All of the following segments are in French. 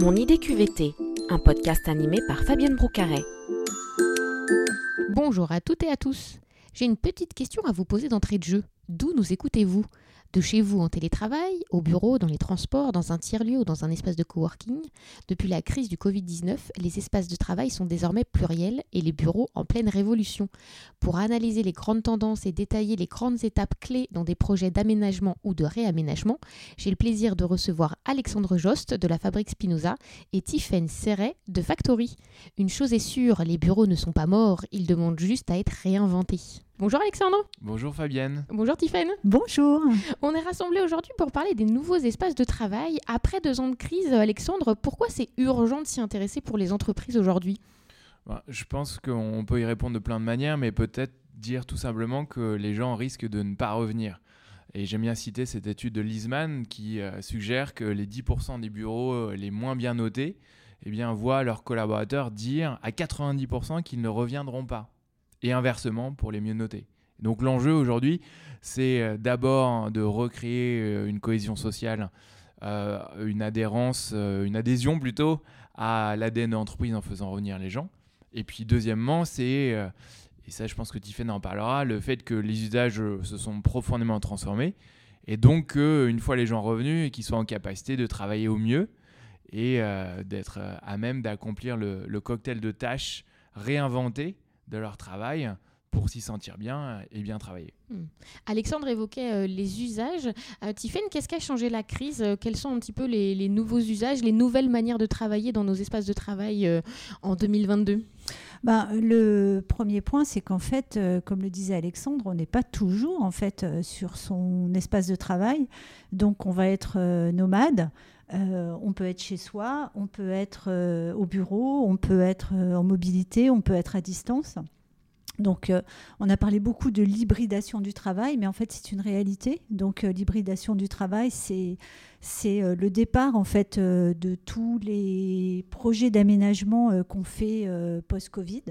Mon idée QVT, un podcast animé par Fabienne Broucaret. Bonjour à toutes et à tous. J'ai une petite question à vous poser d'entrée de jeu. D'où nous écoutez-vous? De chez vous en télétravail, au bureau, dans les transports, dans un tiers-lieu ou dans un espace de coworking, depuis la crise du Covid-19, les espaces de travail sont désormais pluriels et les bureaux en pleine révolution. Pour analyser les grandes tendances et détailler les grandes étapes clés dans des projets d'aménagement ou de réaménagement, j'ai le plaisir de recevoir Alexandre Jost de la Fabrique Spinoza et Tiffaine Serret de Factory. Une chose est sûre, les bureaux ne sont pas morts, ils demandent juste à être réinventés. Bonjour Alexandre. Bonjour Fabienne. Bonjour Tiffaine. Bonjour. On est rassemblés aujourd'hui pour parler des nouveaux espaces de travail. Après deux ans de crise, Alexandre, pourquoi c'est urgent de s'y intéresser pour les entreprises aujourd'hui? Ben, Je pense qu'on peut y répondre de plein de manières, mais peut-être dire tout simplement que les gens risquent de ne pas revenir. Et j'aime bien citer cette étude de Lisman qui euh, suggère que les 10% des bureaux euh, les moins bien notés eh bien, voient leurs collaborateurs dire à 90% qu'ils ne reviendront pas et inversement pour les mieux notés. Donc l'enjeu aujourd'hui, c'est euh, d'abord de recréer euh, une cohésion sociale, euh, une adhérence, une adhésion plutôt à l'ADN de en faisant revenir les gens. Et puis deuxièmement, c'est, et ça je pense que Tiffany en parlera, le fait que les usages se sont profondément transformés. Et donc une fois les gens revenus, qu'ils soient en capacité de travailler au mieux et d'être à même d'accomplir le, le, cocktail de tâches réinventées de leur travail pour s'y sentir bien et bien travailler. Hmm. Alexandre évoquait euh, les usages. Euh, qu'est-ce qui a changé la crise? Euh, Quels sont un petit peu les, nouveaux usages, les nouvelles manières de travailler dans nos espaces de travail euh, en 2022 ben, le premier point, c'est qu'en fait, comme le disait Alexandre, on n'est pas toujours en fait sur son espace de travail, donc on va être nomade. On peut être chez soi, on peut être au bureau, on peut être en mobilité, on peut être à distance. Donc, euh, on a parlé beaucoup de l'hybridation du travail, mais en fait, c'est une réalité. Donc, euh, l'hybridation du travail, c'est euh, le départ en fait de tous les projets d'aménagement qu'on fait post-Covid.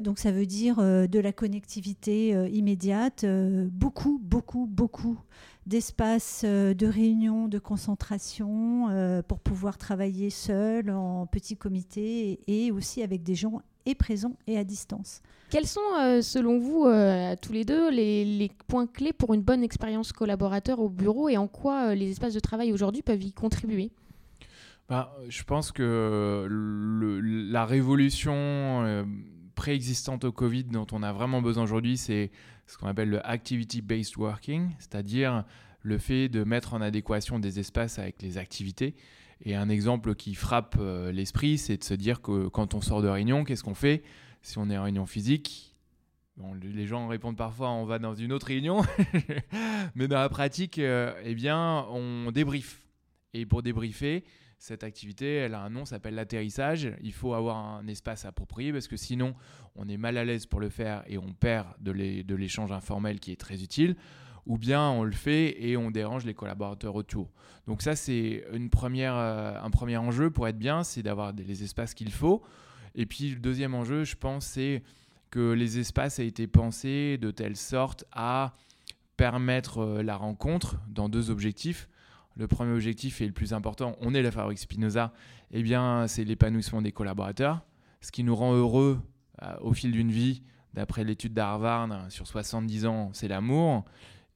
Donc, ça veut dire de la connectivité immédiate, beaucoup, beaucoup, beaucoup d'espaces de réunion, de concentration pour pouvoir travailler seul, en petit comité et aussi avec des gens et présents et à distance. Quels sont, euh, selon vous, euh, tous les deux, les, points clés pour une bonne expérience collaborateur au bureau et en quoi euh, les espaces de travail aujourd'hui peuvent y contribuer? Bah, Je pense que la révolution préexistante au Covid dont on a vraiment besoin aujourd'hui, c'est ce qu'on appelle le activity-based working, c'est-à-dire le fait de mettre en adéquation des espaces avec les activités. Et un exemple qui frappe l'esprit, c'est de se dire que quand on sort de réunion, qu'est-ce qu'on fait? Si on est en réunion physique, les gens répondent parfois on va dans une autre réunion, mais dans la pratique, euh, eh bien, on débrief. Et pour débriefer, cette activité, elle a un nom, s'appelle l'atterrissage. Il faut avoir un espace approprié parce que sinon, on est mal à l'aise pour le faire et on perd de l'échange informel qui est très utile. Ou bien on le fait et on dérange les collaborateurs autour. Donc ça, c'est euh, un premier enjeu pour être bien, c'est d'avoir les espaces qu'il faut. Et puis le deuxième enjeu, je pense, c'est que les espaces aient été pensés de telle sorte à permettre euh, la rencontre dans deux objectifs. Le premier objectif et le plus important, on est la fabrique Spinoza, eh bien c'est l'épanouissement des collaborateurs. Ce qui nous rend heureux euh, au fil d'une vie, d'après l'étude d'Harvard, sur 70 ans, c'est l'amour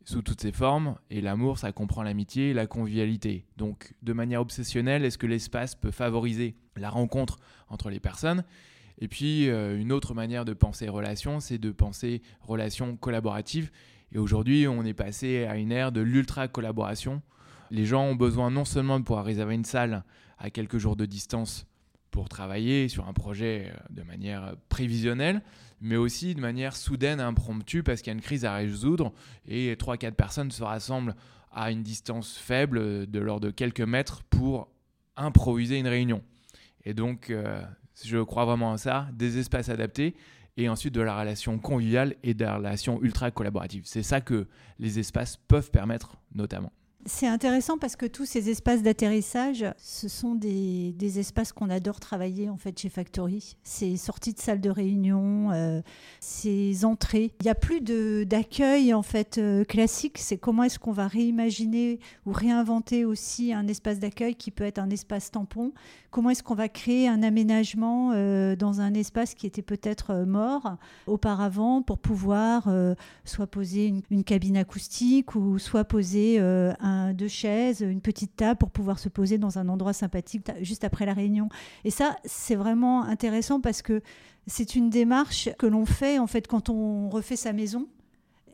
sous toutes ses formes. Et l'amour, ça comprend l'amitié et la convivialité. Donc, de manière obsessionnelle, est-ce que l'espace peut favoriser la rencontre entre les personnes? Et puis, euh, une autre manière de penser relation, c'est de penser relation collaborative. Et aujourd'hui, on est passé à une ère de l'ultra-collaboration. Les gens ont besoin non seulement de pouvoir réserver une salle à quelques jours de distance pour travailler sur un projet euh, de manière prévisionnelle, mais aussi de manière soudaine, impromptue, parce qu'il y a une crise à résoudre et 3-4 personnes se rassemblent à une distance faible de l'ordre de quelques mètres pour improviser une réunion. Et donc, euh, je crois vraiment à ça, des espaces adaptés et ensuite de la relation conviviale et de la relation ultra collaborative. C'est ça que les espaces peuvent permettre notamment. C'est intéressant parce que tous ces espaces d'atterrissage, ce sont des, espaces qu'on adore travailler en fait chez Factory. Ces sorties de salle de réunion, euh, ces entrées. Il n'y a plus d'accueil en fait euh, classique. C'est comment est-ce qu'on va réimaginer ou réinventer aussi un espace d'accueil qui peut être un espace tampon. Comment est-ce qu'on va créer un aménagement euh, dans un espace qui était peut-être mort auparavant pour pouvoir soit poser une, cabine acoustique ou soit poser un deux chaises, une petite table pour pouvoir se poser dans un endroit sympathique juste après la réunion. Et ça, c'est vraiment intéressant parce que c'est une démarche que l'on fait en fait quand on refait sa maison.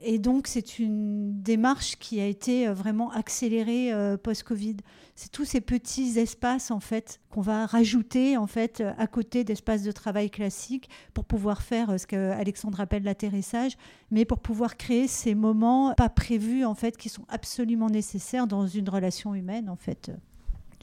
Et donc, c'est une démarche qui a été euh, vraiment accélérée euh, post-Covid. C'est tous ces petits espaces, en fait, qu'on va rajouter, en fait, euh, à côté d'espaces de travail classiques pour pouvoir faire ce qu'Alexandre appelle l'atterrissage, mais pour pouvoir créer ces moments pas prévus, en fait, qui sont absolument nécessaires dans une relation humaine, en fait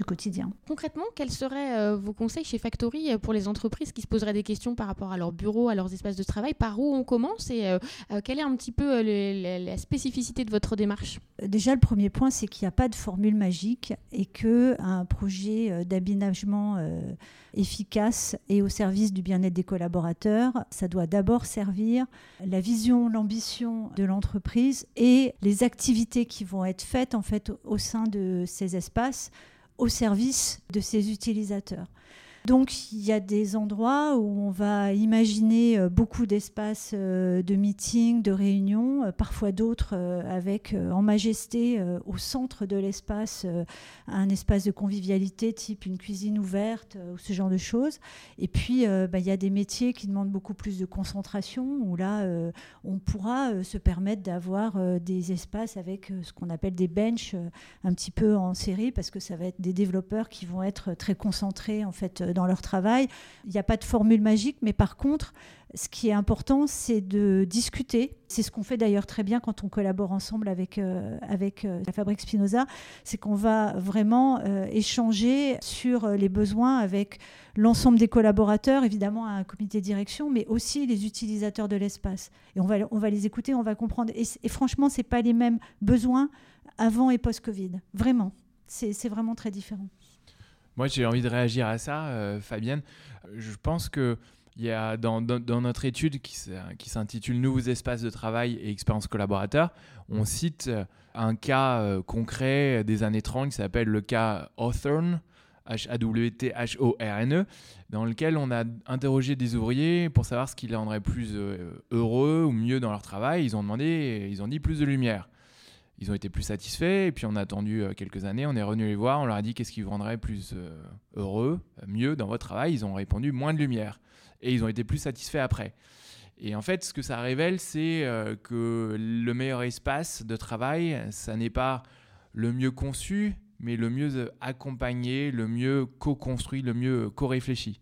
quotidien. Concrètement, quels seraient euh, vos conseils chez Factory euh, pour les entreprises qui se poseraient des questions par rapport à leur bureau, à leurs espaces de travail Par où on commence et euh, quelle est un petit peu la spécificité de votre démarche? Déjà, le premier point, c'est qu'il n'y a pas de formule magique et que un projet d'aménagement efficace et au service du bien-être des collaborateurs, ça doit d'abord servir la vision, l'ambition de l'entreprise et les activités qui vont être faites en fait au sein de ces espaces au service de ses utilisateurs. Donc il y a des endroits où on va imaginer euh, beaucoup d'espaces euh, de meeting, de réunions, euh, parfois d'autres avec en majesté au centre de l'espace un espace de convivialité type une cuisine ouverte ou ce genre de choses. Et puis bah, il y a des métiers qui demandent beaucoup plus de concentration où là on pourra se permettre d'avoir des espaces avec ce qu'on appelle des benches un petit peu en série parce que ça va être des développeurs qui vont être très concentrés en fait dans leur travail. Il n'y a pas de formule magique, mais par contre, ce qui est important, c'est de discuter. C'est ce qu'on fait d'ailleurs très bien quand on collabore ensemble avec, euh, avec euh, la Fabrique Spinoza. C'est qu'on va vraiment euh, échanger sur les besoins avec l'ensemble des collaborateurs, évidemment un comité de direction, mais aussi les utilisateurs de l'espace. Et on va, on va les écouter, on va comprendre. Et, et franchement, ce n'est pas les mêmes besoins avant et post-Covid. Vraiment. C'est vraiment très différent. Moi, j'ai envie de réagir à ça, euh, Fabienne. Je pense que il y a dans, notre étude qui, qui s'intitule Nouveaux espaces de travail et expérience collaborateur, on cite euh, un cas euh, concret des années 30 qui s'appelle le cas Hawthorne, H-A-W-T-H-O-R-N-E, dans lequel on a interrogé des ouvriers pour savoir ce qui les rendrait plus heureux ou mieux dans leur travail. Ils ont demandé, ils ont dit plus de lumière ils ont été plus satisfaits. Et puis on a attendu euh, quelques années, on est revenu les voir, on leur a dit qu'est-ce qui vous rendrait plus euh, heureux, mieux dans votre travail. Ils ont répondu moins de lumière. Et ils ont été plus satisfaits après. Et en fait, ce que ça révèle, c'est euh, que le meilleur espace de travail, ça n'est pas le mieux conçu, mais le mieux accompagné, le mieux co-construit, le mieux co-réfléchi.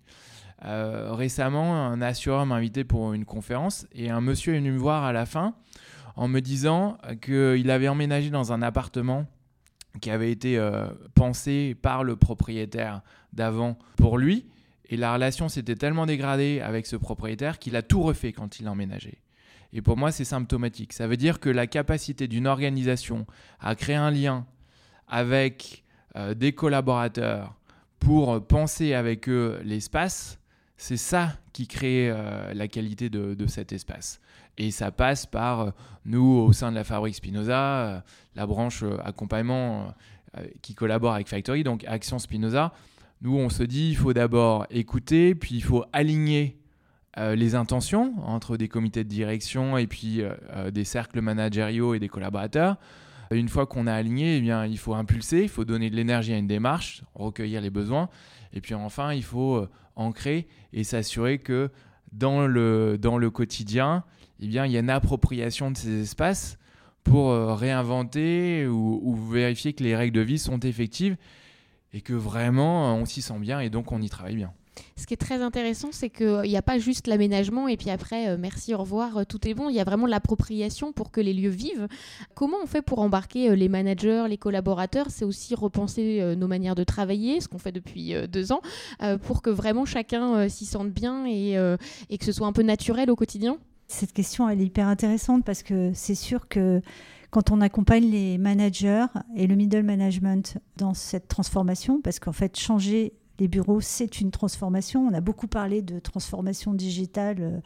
récemment, un assureur m'a invité pour une conférence et un monsieur est venu me voir à la fin en me disant qu'il avait emménagé dans un appartement qui avait été euh, pensé par le propriétaire d'avant pour lui. Et la relation s'était tellement dégradée avec ce propriétaire qu'il a tout refait quand il a emménagé. Et pour moi, c'est symptomatique. Ça veut dire que la capacité d'une organisation à créer un lien avec euh, des collaborateurs pour penser avec eux l'espace, c'est ça qui crée euh, la qualité de, cet espace. Et ça passe par euh, nous, au sein de la fabrique Spinoza, euh, la branche accompagnement qui collabore avec Factory, donc Action Spinoza. Nous, on se dit, il faut d'abord écouter, puis il faut aligner les intentions entre des comités de direction et puis des cercles managériaux et des collaborateurs. Une fois qu'on a aligné, eh il faut impulser, il faut donner de l'énergie à une démarche, recueillir les besoins. Et puis enfin, il faut ancrer et s'assurer que dans le, quotidien, eh il y a une appropriation de ces espaces pour euh, réinventer ou, ou, vérifier que les règles de vie sont effectives et que vraiment on s'y sent bien et donc on y travaille bien. Ce qui est très intéressant, c'est qu'il n'y a pas juste l'aménagement et puis après, euh, merci, au revoir, euh, tout est bon. Il y a vraiment l'appropriation pour que les lieux vivent. Comment on fait pour embarquer euh, les managers, les collaborateurs? C'est aussi repenser nos manières de travailler, ce qu'on fait depuis deux ans, pour que vraiment chacun s'y sente bien et, et que ce soit un peu naturel au quotidien? Cette question, elle est hyper intéressante parce que c'est sûr que quand on accompagne les managers et le middle management dans cette transformation, parce qu'en fait, changer les bureaux, c'est une transformation. On a beaucoup parlé de transformation digitale euh,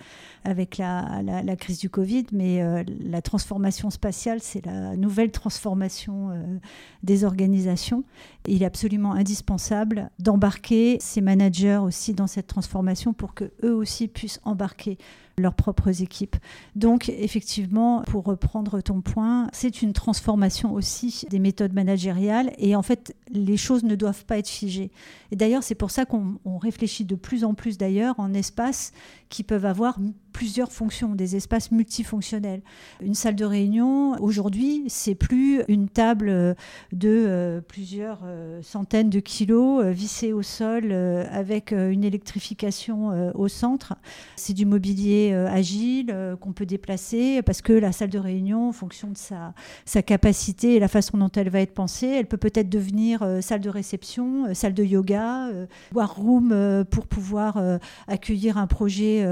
avec la, crise du Covid, mais euh, la transformation spatiale, c'est la nouvelle transformation euh, des organisations. il est absolument indispensable d'embarquer ces managers aussi dans cette transformation pour que eux aussi puissent embarquer leurs propres équipes. Donc effectivement, pour reprendre ton point, c'est une transformation aussi des méthodes managériales et en fait, les choses ne doivent pas être figées. Et d'ailleurs, c'est pour ça qu'on réfléchit de plus en plus d'ailleurs en espaces qui peuvent avoir plusieurs fonctions, des espaces multifonctionnels. Une salle de réunion, aujourd'hui, c'est plus une table de euh, plusieurs euh, centaines de kilos euh, vissée au sol avec une électrification au centre. C'est du mobilier agile qu'on peut déplacer parce que la salle de réunion, en fonction de sa, sa capacité et la façon dont elle va être pensée, elle peut peut-être devenir salle de réception, salle de yoga, war room pour pouvoir accueillir un projet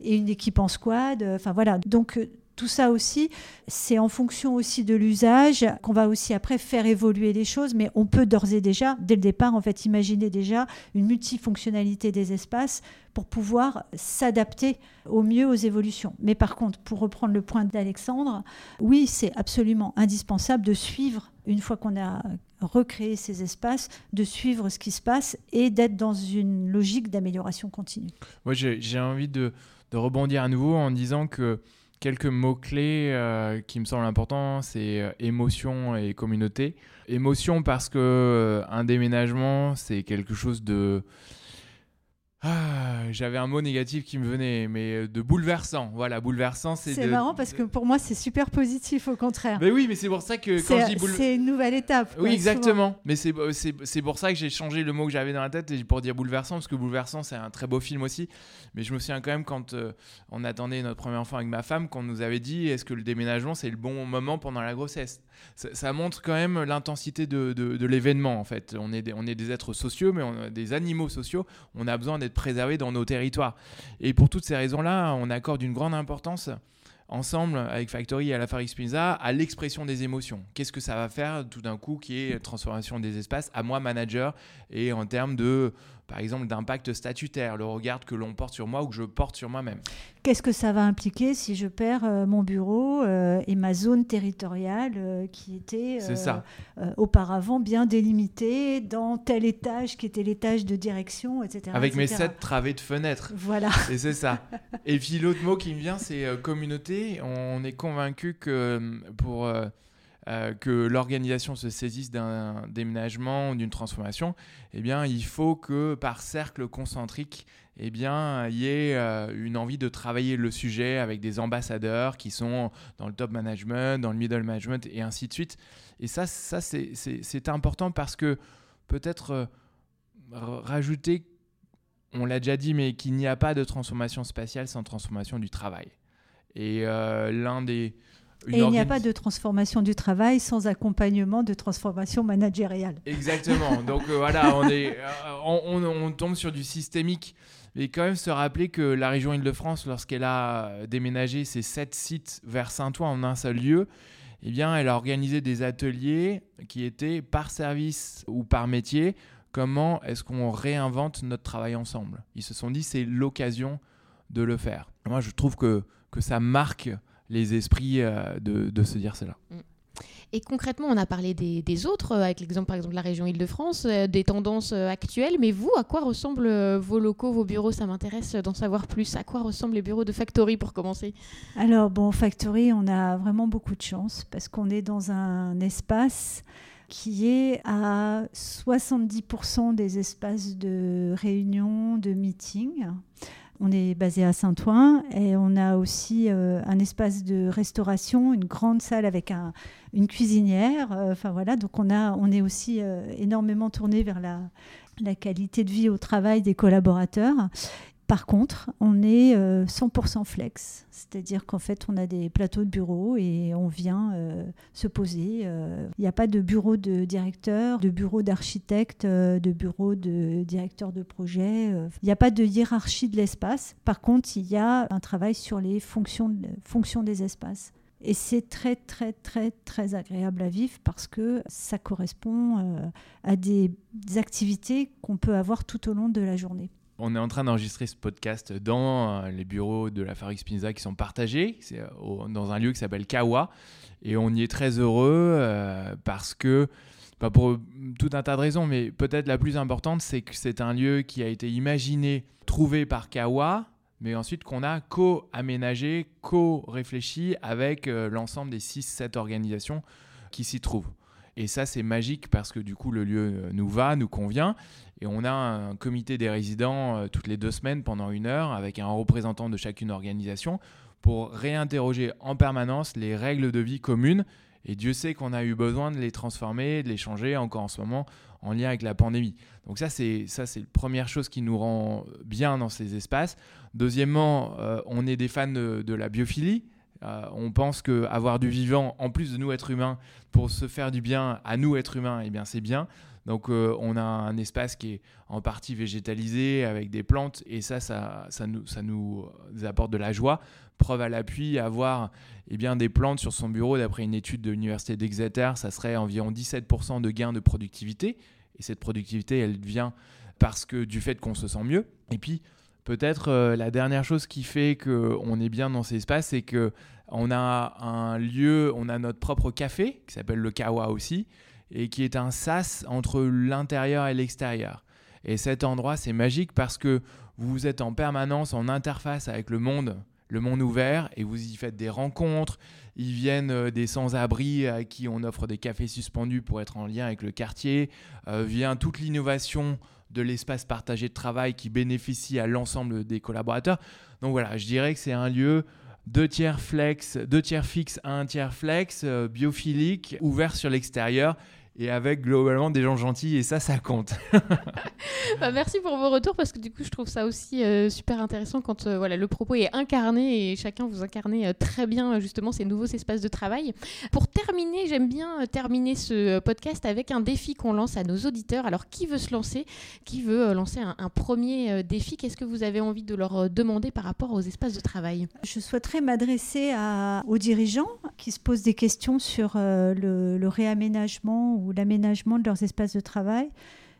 et une équipe en squad. Euh, enfin voilà. Donc euh, tout ça aussi, c'est en fonction aussi de l'usage qu'on va aussi après faire évoluer les choses, mais on peut d'ores et déjà, dès le départ, en fait, imaginer déjà une multifonctionnalité des espaces pour pouvoir s'adapter au mieux aux évolutions. Mais par contre, pour reprendre le point d'Alexandre, oui, c'est absolument indispensable de suivre, une fois qu'on a recréé ces espaces, de suivre ce qui se passe et d'être dans une logique d'amélioration continue. Moi, j'ai envie de de rebondir à nouveau en disant que quelques mots-clés euh, qui me semblent importants, c'est euh, émotion et communauté. Émotion parce que euh, un déménagement, c'est quelque chose de ah, j'avais un mot négatif qui me venait, mais euh, de bouleversant. Voilà, bouleversant, c'est. C'est marrant parce que pour moi, c'est super positif, au contraire. Mais oui, mais c'est pour ça que quand je dis bouleversant. C'est une nouvelle étape. oui, exactement. Mais euh, c'est pour ça que j'ai changé le mot que j'avais dans la tête pour dire bouleversant, parce que bouleversant, c'est un très beau film aussi. Mais je me souviens quand même quand euh, on attendait notre premier enfant avec ma femme, qu'on nous avait dit est-ce que le déménagement, c'est le bon moment pendant la grossesse? Ça, montre quand même l'intensité de, de, l'événement, en fait. On est, des, on est des êtres sociaux, mais on, des animaux sociaux. On a besoin d'être préservés dans nos territoires. Et pour toutes ces raisons-là, on accorde une grande importance ensemble avec Factory et à la Faris Pizza à l'expression des émotions. Qu'est-ce que ça va faire tout d'un coup qui est transformation des espaces à moi manager et en termes de par exemple d'impact statutaire, le regard que l'on porte sur moi ou que je porte sur moi-même. Qu'est-ce que ça va impliquer si je perds euh, mon bureau euh, et ma zone territoriale euh, qui était auparavant bien délimitée dans tel étage qui était l'étage de direction, etc. Avec mes sept travées de fenêtres. Voilà. Et c'est ça. et puis l'autre mot qui me vient, c'est communauté. On est convaincu que pour euh, que l'organisation se saisisse d'un déménagement ou d'une transformation, eh bien, il faut que par cercle concentrique, eh bien, il y ait euh, une envie de travailler le sujet avec des ambassadeurs qui sont dans le top management, dans le middle management et ainsi de suite. Et ça, ça c'est important parce que peut-être euh, rajouter, on l'a déjà dit, mais qu'il n'y a pas de transformation spatiale sans transformation du travail. Et l'un des et il n'y a pas de transformation du travail sans accompagnement de transformation managériale. Exactement. Donc euh, voilà, on, est, euh, on, tombe sur du systémique. Mais quand même se rappeler que la région Île-de-France, lorsqu'elle a déménagé ses sept sites vers Saint-Ouen en un seul lieu, eh bien, elle a organisé des ateliers qui étaient par service ou par métier. Comment est-ce qu'on réinvente notre travail ensemble? Ils se sont dit c'est l'occasion de le faire. Moi, je trouve que, que ça marque les esprits euh, de, se dire cela. Mm. Et concrètement, on a parlé des, autres, euh, avec l'exemple par exemple de la région Île-de-France, euh, des tendances actuelles, mais vous, à quoi ressemblent vos locaux, vos bureaux? Ça m'intéresse d'en savoir plus. À quoi ressemblent les bureaux de Factory pour commencer? Alors, bon, Factory, on a vraiment beaucoup de chance parce qu'on est dans un espace qui est à 70% des espaces de réunion, de meeting. On est basé à Saint-Ouen et on a aussi euh, un espace de restauration, une grande salle avec une cuisinière. Euh, enfin voilà, donc on, a, on est aussi euh, énormément tourné vers la, la qualité de vie au travail des collaborateurs. Par contre, on est 100% euh, flex, c'est-à-dire qu'en fait, on a des plateaux de bureau et on vient euh, se poser. Euh, il n'y a pas de bureau de directeur, de bureau d'architecte, de bureau de directeur de projet. Il n'y a pas de hiérarchie de l'espace. Par contre, il y a un travail sur les fonctions, fonctions des espaces. Et c'est très, très, très, très agréable à vivre parce que ça correspond à des activités qu'on peut avoir tout au long de la journée. On est en train d'enregistrer ce podcast dans euh, les bureaux de la Fabrique Spinoza qui sont partagés, c'est euh, dans un lieu qui s'appelle Kawa. Et on y est très heureux parce que, pas pour tout un tas de raisons, mais peut-être la plus importante, c'est que c'est un lieu qui a été imaginé, trouvé par Kawa, mais ensuite qu'on a co-aménagé, co-réfléchi avec euh, l'ensemble des 6-7 organisations qui s'y trouvent. Et ça, c'est magique parce que du coup, le lieu euh, nous va, nous convient. Et on a un comité des résidents euh, toutes les deux semaines pendant une heure avec un représentant de chacune organisation pour réinterroger en permanence les règles de vie communes. Et Dieu sait qu'on a eu besoin de les transformer, de les changer encore en ce moment en lien avec la pandémie. Donc ça, c'est ça, c'est la première chose qui nous rend bien dans ces espaces. Deuxièmement, euh, on est des fans de, la biophilie. Euh, on pense qu'avoir du vivant, en plus de nous être humains, pour se faire du bien à nous être humains, eh bien c'est bien. Donc euh, on a un espace qui est en partie végétalisé avec des plantes et ça, ça, nous, nous apporte de la joie. Preuve à l'appui, avoir eh bien, des plantes sur son bureau, d'après une étude de l'université d'Exeter, ça serait environ 17% de gain de productivité. Et cette productivité, elle vient parce que du fait qu'on se sent mieux. Et puis, peut-être euh, la dernière chose qui fait qu'on est bien dans ces espaces, c'est que on a un lieu, on a notre propre café qui s'appelle le Kawa aussi, et qui est un sas entre l'intérieur et l'extérieur. Et cet endroit, c'est magique parce que vous êtes en permanence en interface avec le monde le monde ouvert et vous y faites des rencontres. Ils viennent euh, des sans-abri à qui on offre des cafés suspendus pour être en lien avec le quartier. Euh, vient toute l'innovation de l'espace partagé de travail qui bénéficie à l'ensemble des collaborateurs. Donc voilà, je dirais que c'est un lieu deux tiers flex, deux tiers fixe, un tiers flex, euh, biophilique, ouvert sur l'extérieur et avec globalement des gens gentils et ça, ça compte. Bah, merci pour vos retours parce que du coup, je trouve ça aussi euh, super intéressant quand euh, voilà, le propos est incarné et chacun vous incarnez euh, très bien justement ces nouveaux espaces de travail. Pour terminer, j'aime bien terminer ce podcast avec un défi qu'on lance à nos auditeurs. Alors, qui veut se lancer? Qui veut lancer un, premier défi? Qu'est-ce que vous avez envie de leur demander par rapport aux espaces de travail? Je souhaiterais m'adresser aux dirigeants qui se posent des questions sur le, le réaménagement ou l'aménagement de leurs espaces de travail,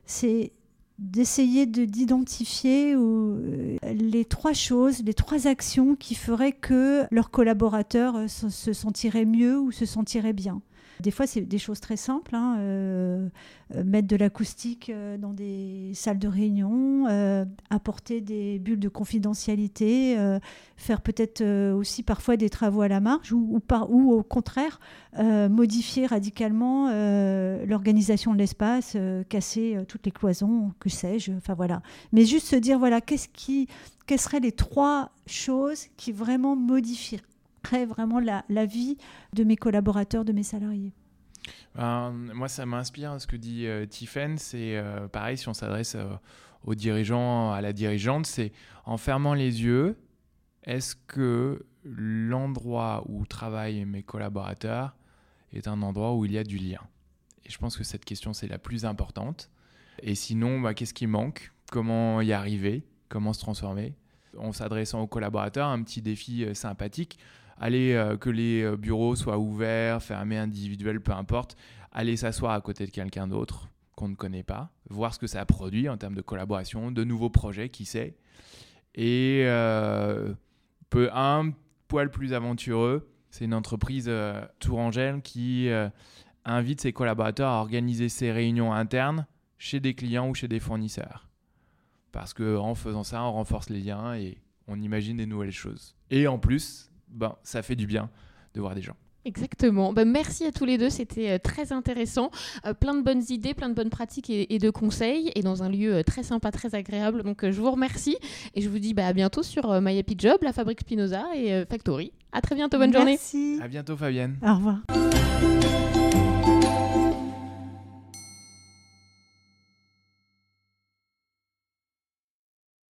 c'est d'essayer d'identifier euh, les trois choses, les trois actions qui feraient que leurs collaborateurs euh, se sentiraient mieux ou se sentiraient bien. Des fois, c'est des choses très simples. Hein, euh, euh, mettre de l'acoustique euh, dans des salles de réunion, apporter des bulles de confidentialité, faire peut-être aussi parfois des travaux à la marge ou, par, ou au contraire modifier radicalement l'organisation de l'espace, casser toutes les cloisons, que sais-je. Enfin voilà. Mais juste se dire voilà, qu'est-ce qui, quelles seraient les trois choses qui vraiment modifieraient vraiment la, vie de mes collaborateurs, de mes salariés. Ben, moi, ça m'inspire ce que dit euh, Tiffen. C'est euh, pareil, si on s'adresse euh, aux dirigeants, à la dirigeante, c'est en fermant les yeux, est-ce que l'endroit où travaillent mes collaborateurs est un endroit où il y a du lien? Et je pense que cette question, c'est la plus importante. Et sinon, bah, qu'est-ce qui manque? Comment y arriver? Comment se transformer? En s'adressant aux collaborateurs, un petit défi sympathique aller euh, que les euh, bureaux soient ouverts, fermés, individuels, peu importe, aller s'asseoir à côté de quelqu'un d'autre qu'on ne connaît pas, voir ce que ça produit en termes de collaboration, de nouveaux projets, qui sait. Et euh, peu un poil plus aventureux, c'est une entreprise tourangelle qui invite ses collaborateurs à organiser ses réunions internes chez des clients ou chez des fournisseurs. Parce qu'en faisant ça, on renforce les liens et on imagine des nouvelles choses. Et en plus, ben, ça fait du bien de voir des gens. Exactement. Ben, merci à tous les deux, c'était euh, très intéressant. Euh, plein de bonnes idées, plein de bonnes pratiques et, de conseils, et dans un lieu euh, très sympa, très agréable. Donc je vous remercie et je vous dis bah, à bientôt sur My Happy Job, la fabrique Spinoza et Factory. À très bientôt, bonne journée. Merci. À bientôt, Fabienne. Au revoir.